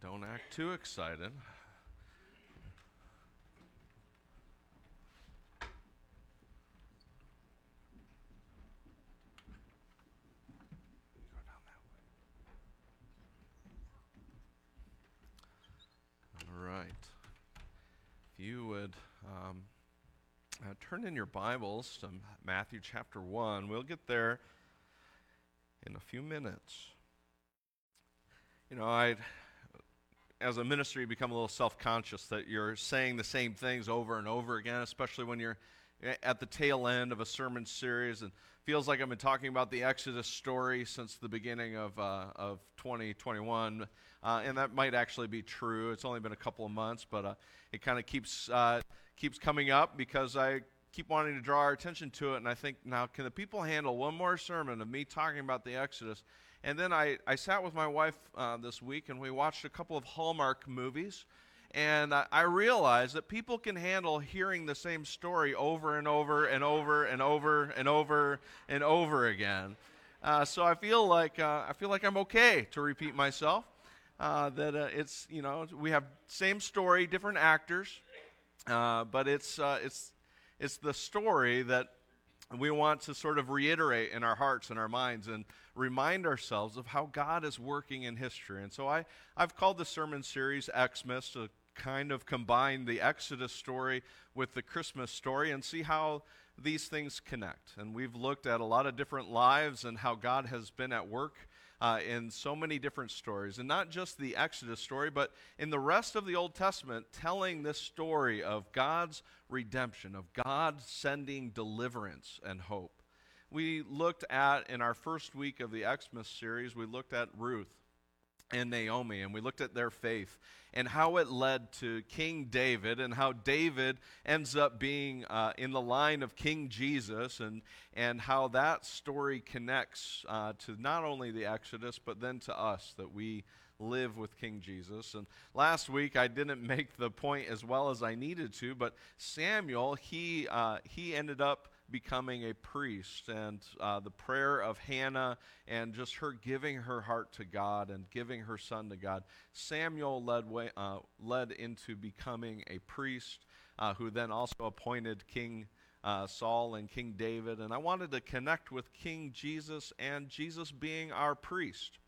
Don't act too excited. All right. If you would um, uh, turn in your Bibles to Matthew chapter 1, we'll get there in a few minutes. You know, I, as a ministry, you become a little self conscious that you're saying the same things over and over again, especially when you're at the tail end of a sermon series and feels like I've been talking about the Exodus story since the beginning of, uh, of 2021. Uh, and that might actually be true. It's only been a couple of months, but uh, it kind of keeps, uh, keeps coming up because I keep wanting to draw our attention to it. And I think, now, can the people handle one more sermon of me talking about the Exodus? And then I, I sat with my wife uh, this week and we watched a couple of Hallmark movies. And I, I realized that people can handle hearing the same story over and over and over and over and over and over again. Uh, so I feel like uh, I feel like I'm okay to repeat myself. Uh, that uh, it's you know we have same story, different actors, uh, but it's it's it's the story that we want to sort of reiterate in our hearts and our minds and remind ourselves of how God is working in history. And so I, I've called the sermon series Xmas to kind of combine the Exodus story with the Christmas story and see how these things connect. And we've looked at a lot of different lives and how God has been at work uh, in so many different stories. And not just the Exodus story, but in the rest of the Old Testament, telling this story of God's redemption, of God sending deliverance and hope. We looked at, in our first week of the Xmas series, we looked at Ruth and Naomi, and we looked at their faith and how it led to King David, and how David ends up being uh, in the line of King Jesus, and, and how that story connects uh, to not only the Exodus, but then to us that we live with King Jesus. And last week I didn't make the point as well as I needed to, but Samuel, he, uh, he ended up becoming a priest and uh, the prayer of Hannah and just her giving her heart to God and giving her son to God. Samuel led, way, uh, led into becoming a priest uh, who then also appointed King uh, Saul and King David. And I wanted to connect with King Jesus and Jesus being our priest.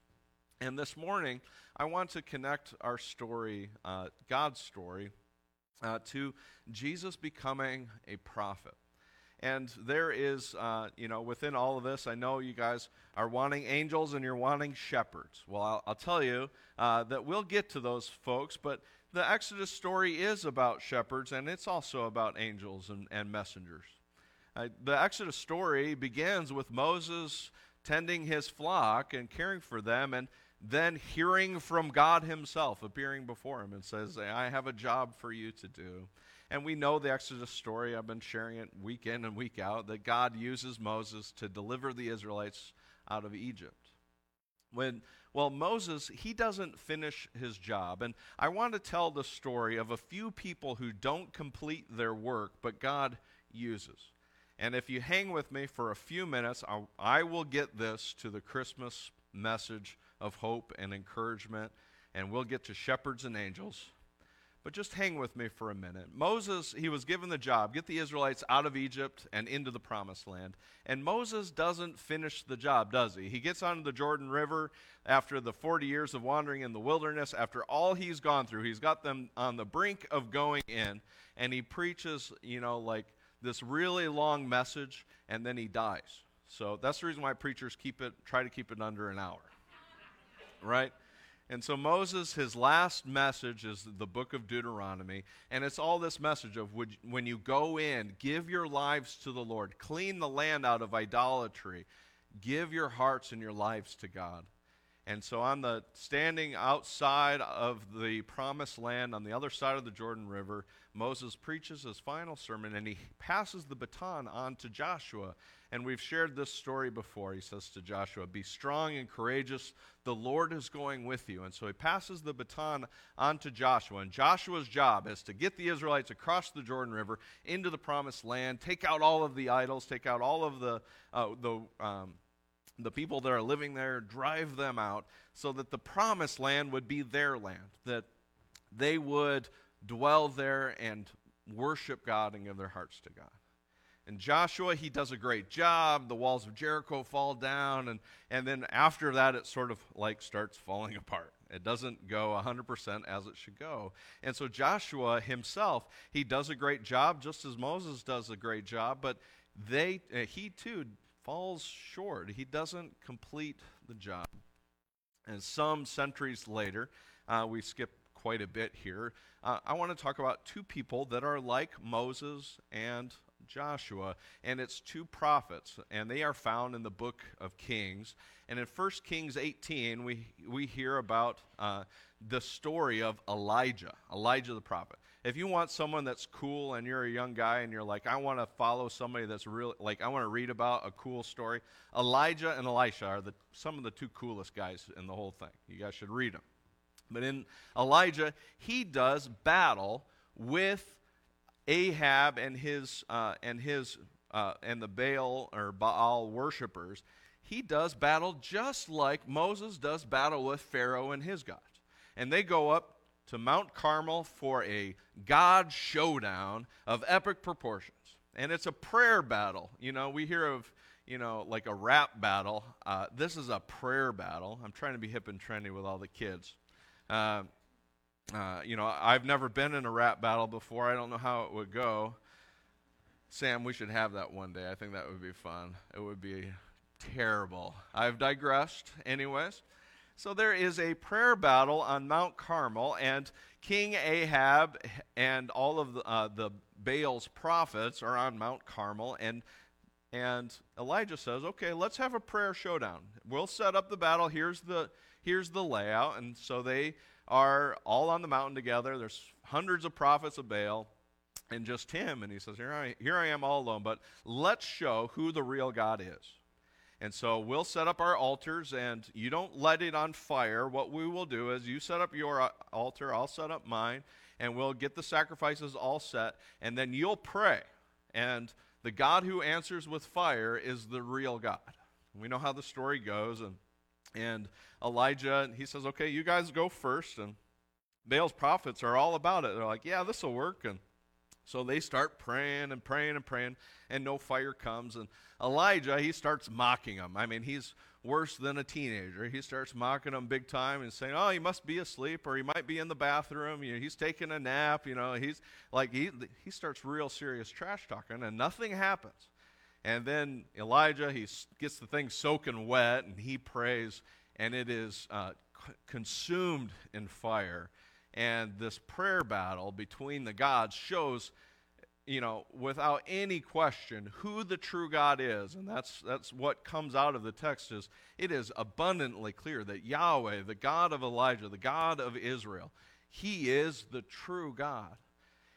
And this morning, I want to connect our story, uh, God's story, uh, to Jesus becoming a prophet. And there is, uh, you know, within all of this, I know you guys are wanting angels and you're wanting shepherds. Well, I'll, I'll tell you uh, that we'll get to those folks, but the Exodus story is about shepherds and it's also about angels and, and messengers. Uh, the Exodus story begins with Moses tending his flock and caring for them, and then hearing from God Himself appearing before him and says, I have a job for you to do. And we know the Exodus story. I've been sharing it week in and week out that God uses Moses to deliver the Israelites out of Egypt. When well, Moses, he doesn't finish his job. And I want to tell the story of a few people who don't complete their work, but God uses. And if you hang with me for a few minutes, I'll, I will get this to the Christmas message of hope and encouragement, and we'll get to shepherds and angels. But just hang with me for a minute. Moses, he was given the job get the Israelites out of Egypt and into the promised land. And Moses doesn't finish the job, does he? He gets onto the Jordan River after the 40 years of wandering in the wilderness, after all he's gone through. He's got them on the brink of going in, and he preaches, you know, like this really long message, and then he dies. So that's the reason why preachers keep it, try to keep it under an hour. Right? And so Moses, his last message is the book of Deuteronomy. And it's all this message of when you go in, give your lives to the Lord, clean the land out of idolatry, give your hearts and your lives to God. And so on the standing outside of the promised land on the other side of the Jordan River, Moses preaches his final sermon and he passes the baton on to Joshua. And we've shared this story before. He says to Joshua, Be strong and courageous. The Lord is going with you. And so he passes the baton on to Joshua. And Joshua's job is to get the Israelites across the Jordan River into the promised land, take out all of the idols, take out all of the, uh, the, um, the people that are living there, drive them out, so that the promised land would be their land, that they would dwell there and worship God and give their hearts to God. And Joshua, he does a great job. The walls of Jericho fall down, and, and then after that, it sort of like starts falling apart. It doesn't go 100% as it should go. And so Joshua himself, he does a great job, just as Moses does a great job, but they, uh, he too falls short. He doesn't complete the job. And some centuries later, uh, we skip quite a bit here. Uh, I want to talk about two people that are like Moses and Joshua, and it's two prophets, and they are found in the book of Kings. And in 1 Kings 18, we, we hear about uh, the story of Elijah, Elijah the prophet. If you want someone that's cool and you're a young guy and you're like, I want to follow somebody that's really, like, I want to read about a cool story, Elijah and Elisha are the, some of the two coolest guys in the whole thing. You guys should read them. But in Elijah, he does battle with Ahab and his uh, and his uh, and the Baal or Baal worshippers, he does battle just like Moses does battle with Pharaoh and his gods. And they go up to Mount Carmel for a God showdown of epic proportions. And it's a prayer battle. You know, we hear of, you know, like a rap battle. Uh, this is a prayer battle. I'm trying to be hip and trendy with all the kids. Uh, uh, you know, I've never been in a rap battle before. I don't know how it would go. Sam, we should have that one day. I think that would be fun. It would be terrible. I've digressed, anyways. So there is a prayer battle on Mount Carmel, and King Ahab and all of the, uh, the Baal's prophets are on Mount Carmel, and and Elijah says, "Okay, let's have a prayer showdown. We'll set up the battle. Here's the here's the layout." And so they are all on the mountain together. There's hundreds of prophets of Baal and just him. And he says, Here I, here I am all alone, but let's show who the real God is. And so we'll set up our altars, and you don't let it on fire. What we will do is you set up your uh, altar, I'll set up mine, and we'll get the sacrifices all set, and then you'll pray. And the God who answers with fire is the real God. We know how the story goes, and and Elijah, and he says, okay, you guys go first. And Baal's prophets are all about it. They're like, yeah, this will work. And so they start praying and praying and praying, and no fire comes. And Elijah, he starts mocking them. I mean, he's worse than a teenager. He starts mocking them big time and saying, "Oh, he must be asleep, or he might be in the bathroom. You know, he's taking a nap. You know, he's like he he starts real serious trash talking, and nothing happens. And then Elijah, he gets the thing soaking wet and he prays, and it is uh, c- consumed in fire. And this prayer battle between the gods shows, you know, without any question, who the true God is. And that's, that's what comes out of the text is it is abundantly clear that Yahweh, the God of Elijah, the God of Israel, he is the true God.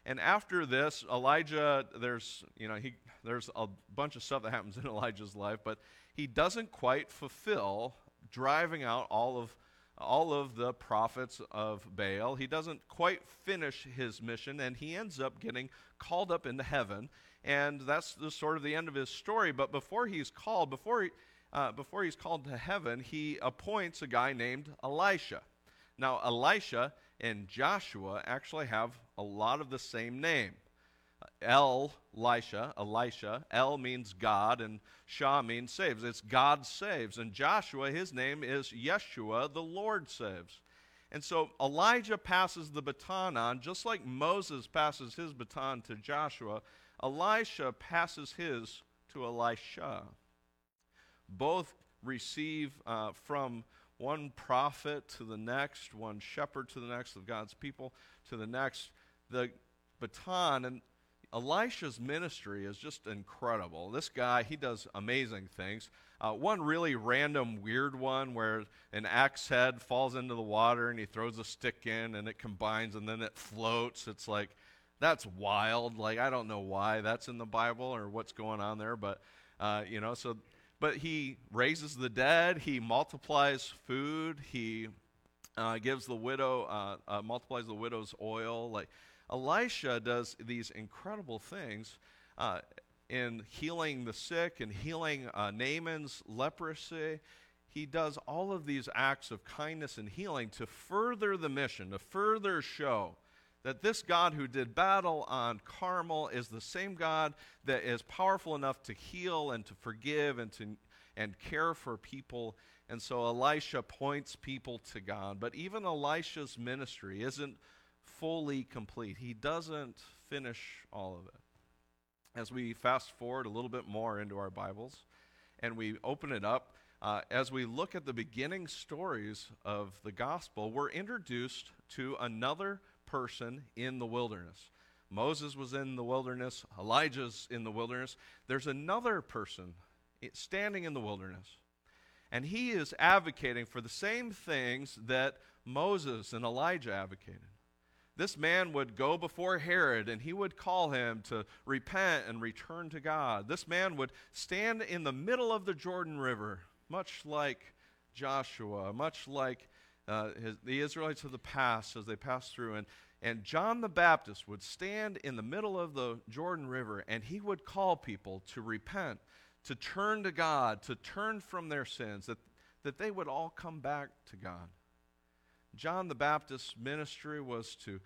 And after this, Elijah, there's, you know, he, there's a bunch of stuff that happens in Elijah's life, but he doesn't quite fulfill driving out all of all of the prophets of Baal. He doesn't quite finish his mission, and he ends up getting called up into heaven. And that's the sort of the end of his story. But before he's called, before he, uh, before he's called to heaven, he appoints a guy named Elisha. Now, Elisha and Joshua actually have a lot of the same name. El, Elisha, Elisha. El means God, and Shah means saves. It's God saves. And Joshua, his name is Yeshua, the Lord saves. And so Elijah passes the baton on, just like Moses passes his baton to Joshua, Elisha passes his to Elisha. Both receive uh, from one prophet to the next, one shepherd to the next of God's people to the next, the baton. And Elisha's ministry is just incredible. This guy, he does amazing things. Uh, one really random, weird one where an axe head falls into the water and he throws a stick in and it combines and then it floats. It's like, that's wild. Like, I don't know why that's in the Bible or what's going on there, but, uh, you know, so, but he raises the dead, he multiplies food, he uh, gives the widow, uh, uh, multiplies the widow's oil. Like, Elisha does these incredible things. Uh, in healing the sick and healing uh, Naaman's leprosy. He does all of these acts of kindness and healing to further the mission, to further show that this God who did battle on Carmel is the same God that is powerful enough to heal and to forgive and to and care for people. And so Elisha points people to God. But even Elisha's ministry isn't fully complete. He doesn't finish all of it. As we fast forward a little bit more into our Bibles and we open it up, uh, as we look at the beginning stories of the gospel, we're introduced to another person in the wilderness. Moses was in the wilderness, Elijah's in the wilderness. There's another person standing in the wilderness. And he is advocating for the same things that Moses and Elijah advocated. This man would go before Herod and he would call him to repent and return to God. This man would stand in the middle of the Jordan River, much like Joshua, much like uh, his, the Israelites of the past as they passed through. And, and John the Baptist would stand in the middle of the Jordan River and he would call people to repent, to turn to God, to turn from their sins, that, that they would all come back to God. John the Baptist's ministry was to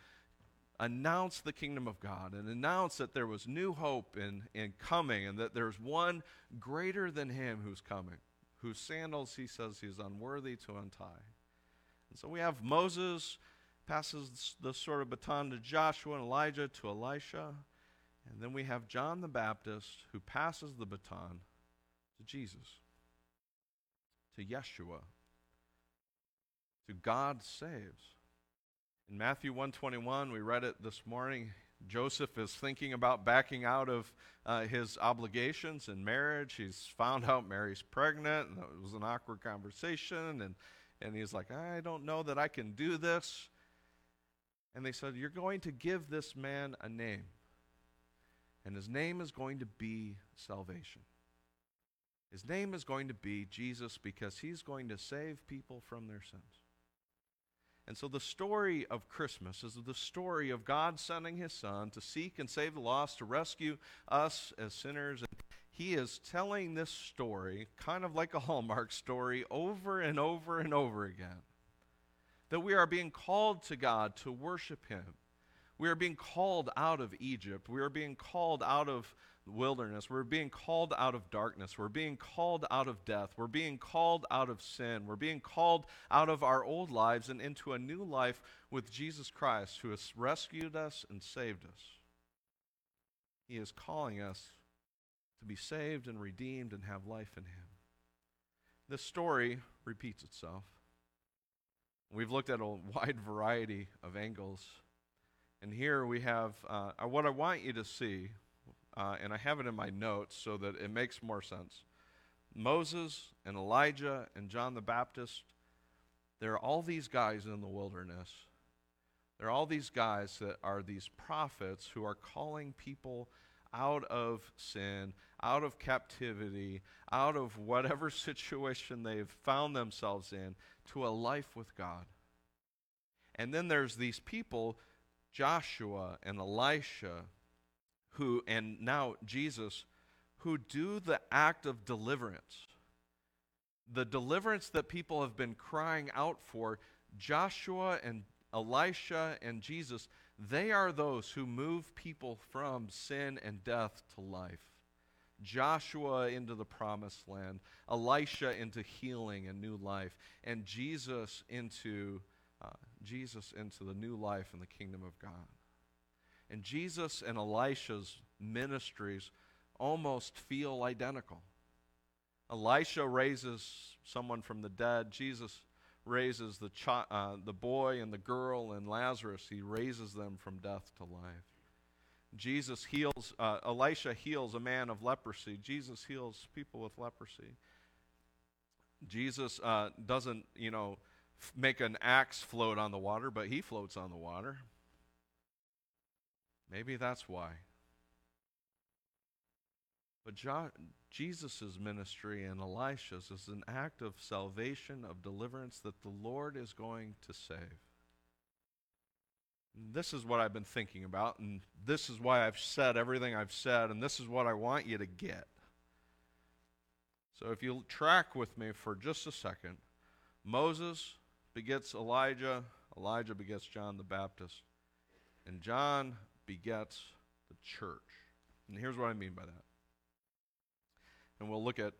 announce the kingdom of God and announce that there was new hope in, in coming and that there's one greater than him who's coming, whose sandals he says he's unworthy to untie. And so we have Moses passes the sort of baton to Joshua and Elijah to Elisha. And then we have John the Baptist who passes the baton to Jesus, to Yeshua, to God saves. In Matthew 121, we read it this morning. Joseph is thinking about backing out of uh, his obligations in marriage. He's found out Mary's pregnant, and it was an awkward conversation. And and he's like, I don't know that I can do this. And they said, You're going to give this man a name. And his name is going to be salvation. His name is going to be Jesus because he's going to save people from their sins. And so the story of Christmas is the story of God sending his son to seek and save the lost, to rescue us as sinners. And he is telling this story, kind of like a Hallmark story, over and over and over again. That we are being called to God to worship Him. We are being called out of Egypt. We are being called out of wilderness. We're being called out of darkness. We're being called out of death. We're being called out of sin. We're being called out of our old lives and into a new life with Jesus Christ, who has rescued us and saved us. He is calling us to be saved and redeemed and have life in Him. This story repeats itself. We've looked at a wide variety of angles. And here we have uh, what I want you to see, uh, and I have it in my notes so that it makes more sense. Moses and Elijah and John the Baptist, there are all these guys in the wilderness. There are all these guys that are these prophets who are calling people out of sin, out of captivity, out of whatever situation they've found themselves in, to a life with God. And then there's these people, Joshua and Elisha, who, and now Jesus, who do the act of deliverance. The deliverance that people have been crying out for, Joshua and Elisha and Jesus, they are those who move people from sin and death to life. Joshua into the promised land, Elisha into healing and new life, and Jesus into uh, Jesus into the new life in the kingdom of God. And Jesus and Elisha's ministries almost feel identical. Elisha raises someone from the dead. Jesus raises the, chi- uh, the boy and the girl and Lazarus. He raises them from death to life. Jesus heals, uh, Elisha heals a man of leprosy. Jesus heals people with leprosy. Jesus uh, doesn't, you know, f- make an axe float on the water, but he floats on the water. Maybe that's why. But jo- Jesus' ministry and Elisha's is an act of salvation, of deliverance that the Lord is going to save. This is what I've been thinking about, and this is why I've said everything I've said, and this is what I want you to get. So if you track with me for just a second, Moses begets Elijah, Elijah begets John the Baptist, and John begets the church. And here's what I mean by that. And we'll look at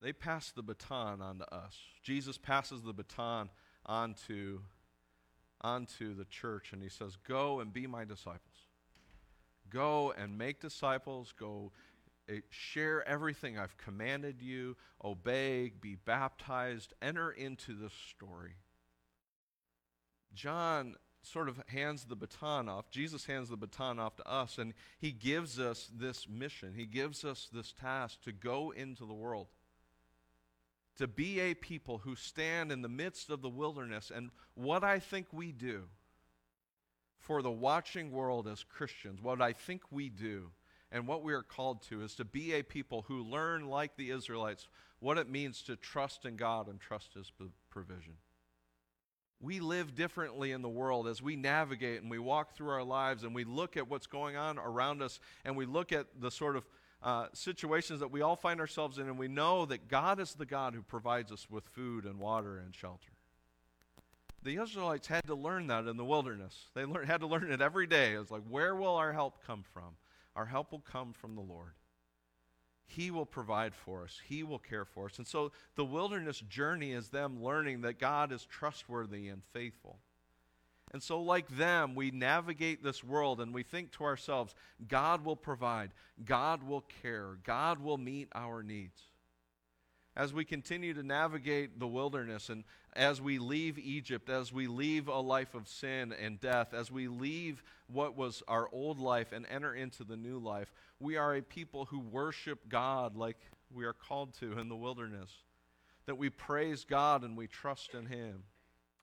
they pass the baton on to us. Jesus passes the baton on onto onto the church and he says, "Go and be my disciples. Go and make disciples, go eh, share everything I've commanded you, obey, be baptized, enter into this story." John sort of hands the baton off. Jesus hands the baton off to us, and he gives us this mission. He gives us this task to go into the world, to be a people who stand in the midst of the wilderness. And what I think we do for the watching world as Christians, what I think we do, and what we are called to is to be a people who learn, like the Israelites, what it means to trust in God and trust His provision we live differently in the world as we navigate and we walk through our lives and we look at what's going on around us and we look at the sort of uh, situations that we all find ourselves in and we know that God is the God who provides us with food and water and shelter. The Israelites had to learn that in the wilderness. They learned, had to learn it every day. It's like, where will our help come from? Our help will come from the Lord. He will provide for us, He will care for us. And so the wilderness journey is them learning that God is trustworthy and faithful. And so, like them, we navigate this world and we think to ourselves, God will provide, God will care, God will meet our needs as we continue to navigate the wilderness and as we leave Egypt, as we leave a life of sin and death, as we leave what was our old life and enter into the new life, we are a people who worship God like we are called to in the wilderness. That we praise God and we trust in Him.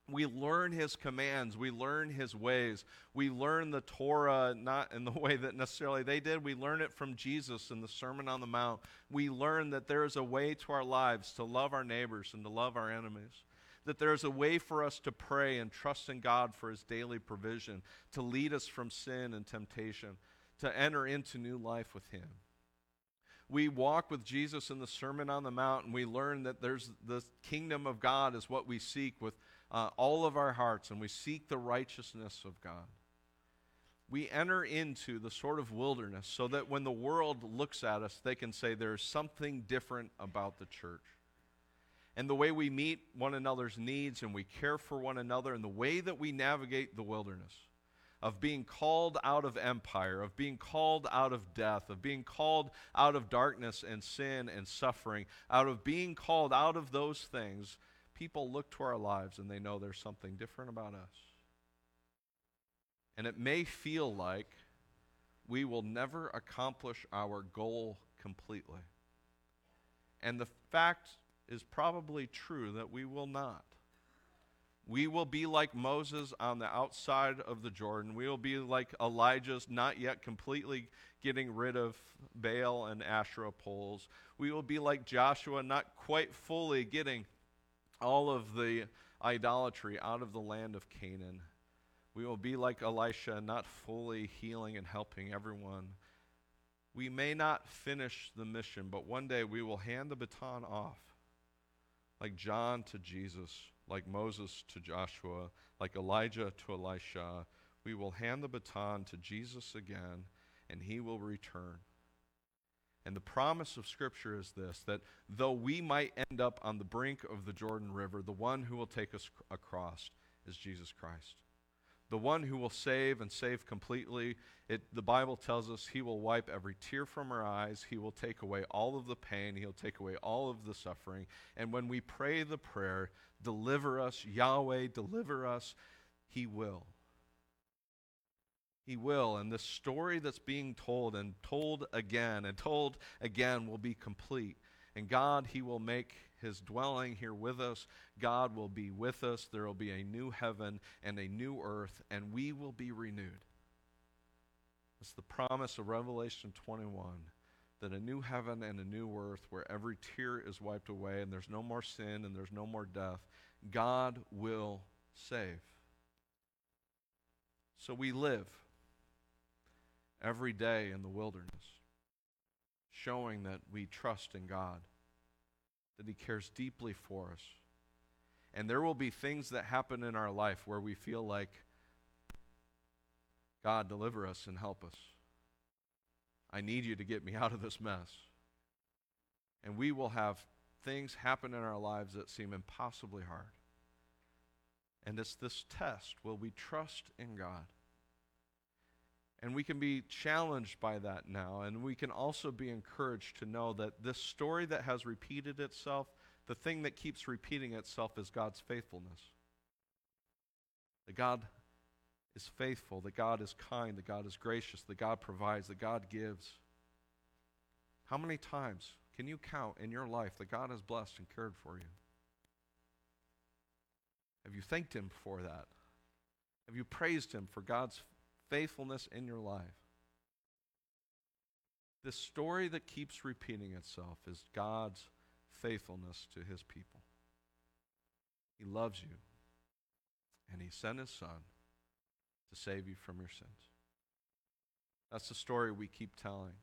We learn His commands. We learn His ways. We learn the Torah not in the way that necessarily they did. We learn it from Jesus in the Sermon on the Mount. We learn that there is a way to our lives to love our neighbors and to love our enemies. That there is a way for us to pray and trust in God for His daily provision, to lead us from sin and temptation, to enter into new life with Him we walk with Jesus in the Sermon on the Mount and we learn that there's the kingdom of God is what we seek with uh, all of our hearts and we seek the righteousness of God. We enter into the sort of wilderness so that when the world looks at us, they can say there's something different about the church. And the way we meet one another's needs and we care for one another and the way that we navigate the wilderness of being called out of empire, of being called out of death, of being called out of darkness and sin and suffering, out of being called out of those things people look to our lives and they know there's something different about us. And it may feel like we will never accomplish our goal completely. And the fact is probably true that we will not. We will be like Moses on the outside of the Jordan. We will be like Elijah's not yet completely getting rid of Baal and Asherah poles. We will be like Joshua not quite fully getting all of the idolatry out of the land of Canaan. We will be like Elisha, not fully healing and helping everyone. We may not finish the mission, but one day we will hand the baton off, like John to Jesus, like Moses to Joshua, like Elijah to Elisha. We will hand the baton to Jesus again, and he will return. And the promise of Scripture is this that though we might end up on the brink of the Jordan River, the one who will take us across is Jesus Christ. The one who will save and save completely. It, the Bible tells us he will wipe every tear from our eyes. He will take away all of the pain. He'll take away all of the suffering. And when we pray the prayer, deliver us, Yahweh, deliver us, he will. He will. And the story that's being told and told again and told again will be complete. And God, He will make His dwelling here with us. God will be with us. There will be a new heaven and a new earth, and we will be renewed. It's the promise of Revelation 21 that a new heaven and a new earth where every tear is wiped away and there's no more sin and there's no more death, God will save. So we live every day in the wilderness, showing that we trust in God, that He cares deeply for us. And there will be things that happen in our life where we feel like, God, deliver us and help us. I need you to get me out of this mess. And we will have things happen in our lives that seem impossibly hard. And it's this test will we trust in God? And we can be challenged by that now. And we can also be encouraged to know that this story that has repeated itself, the thing that keeps repeating itself is God's faithfulness. That God is faithful, that God is kind, that God is gracious, that God provides, that God gives. How many times can you count in your life that God has blessed and cared for you? Have you thanked Him for that? Have you praised Him for God's faithfulness in your life? The story that keeps repeating itself is God's faithfulness to His people. He loves you, and He sent His Son to save you from your sins. That's the story we keep telling.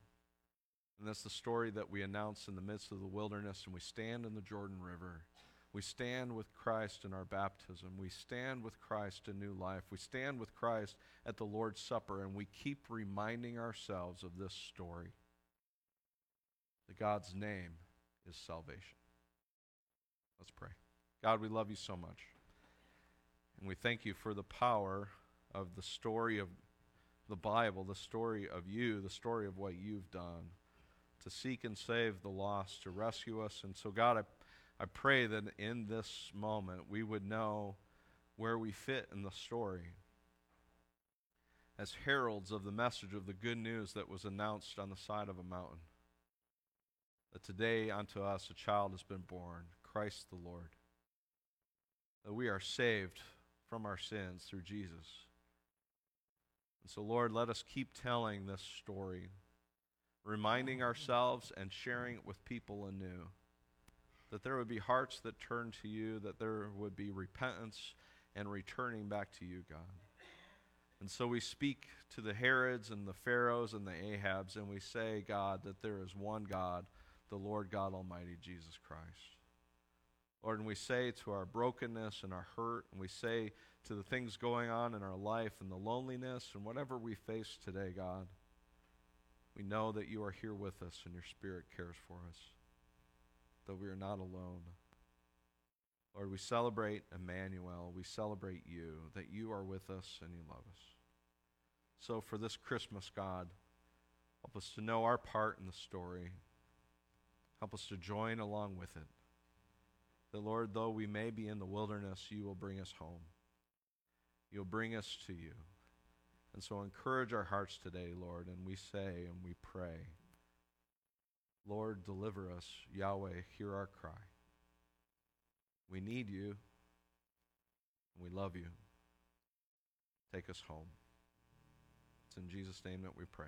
And that's the story that we announce in the midst of the wilderness, and we stand in the Jordan River. We stand with Christ in our baptism. We stand with Christ in new life. We stand with Christ at the Lord's Supper, and we keep reminding ourselves of this story that God's name is salvation. Let's pray. God, we love you so much. And we thank you for the power of the story of the Bible, the story of you, the story of what you've done to seek and save the lost, to rescue us. And so, God, I, I pray that in this moment we would know where we fit in the story as heralds of the message of the good news that was announced on the side of a mountain. That today unto us a child has been born, Christ the Lord. That we are saved from our sins through Jesus. And so, Lord, let us keep telling this story reminding ourselves and sharing it with people anew. That there would be hearts that turn to you, that there would be repentance and returning back to you, God. And so we speak to the Herods and the Pharaohs and the Ahabs, and we say, God, that there is one God, the Lord God Almighty, Jesus Christ. Lord, and we say to our brokenness and our hurt, and we say to the things going on in our life and the loneliness and whatever we face today, God, we know that you are here with us and your Spirit cares for us, that we are not alone. Lord, we celebrate Emmanuel. We celebrate you, that you are with us and you love us. So for this Christmas, God, help us to know our part in the story. Help us to join along with it. That, Lord, though we may be in the wilderness, you will bring us home. You'll bring us to you. And so encourage our hearts today, Lord, and we say and we pray, Lord, deliver us. Yahweh, hear our cry. We need you. We love you. Take us home. It's in Jesus' name that we pray.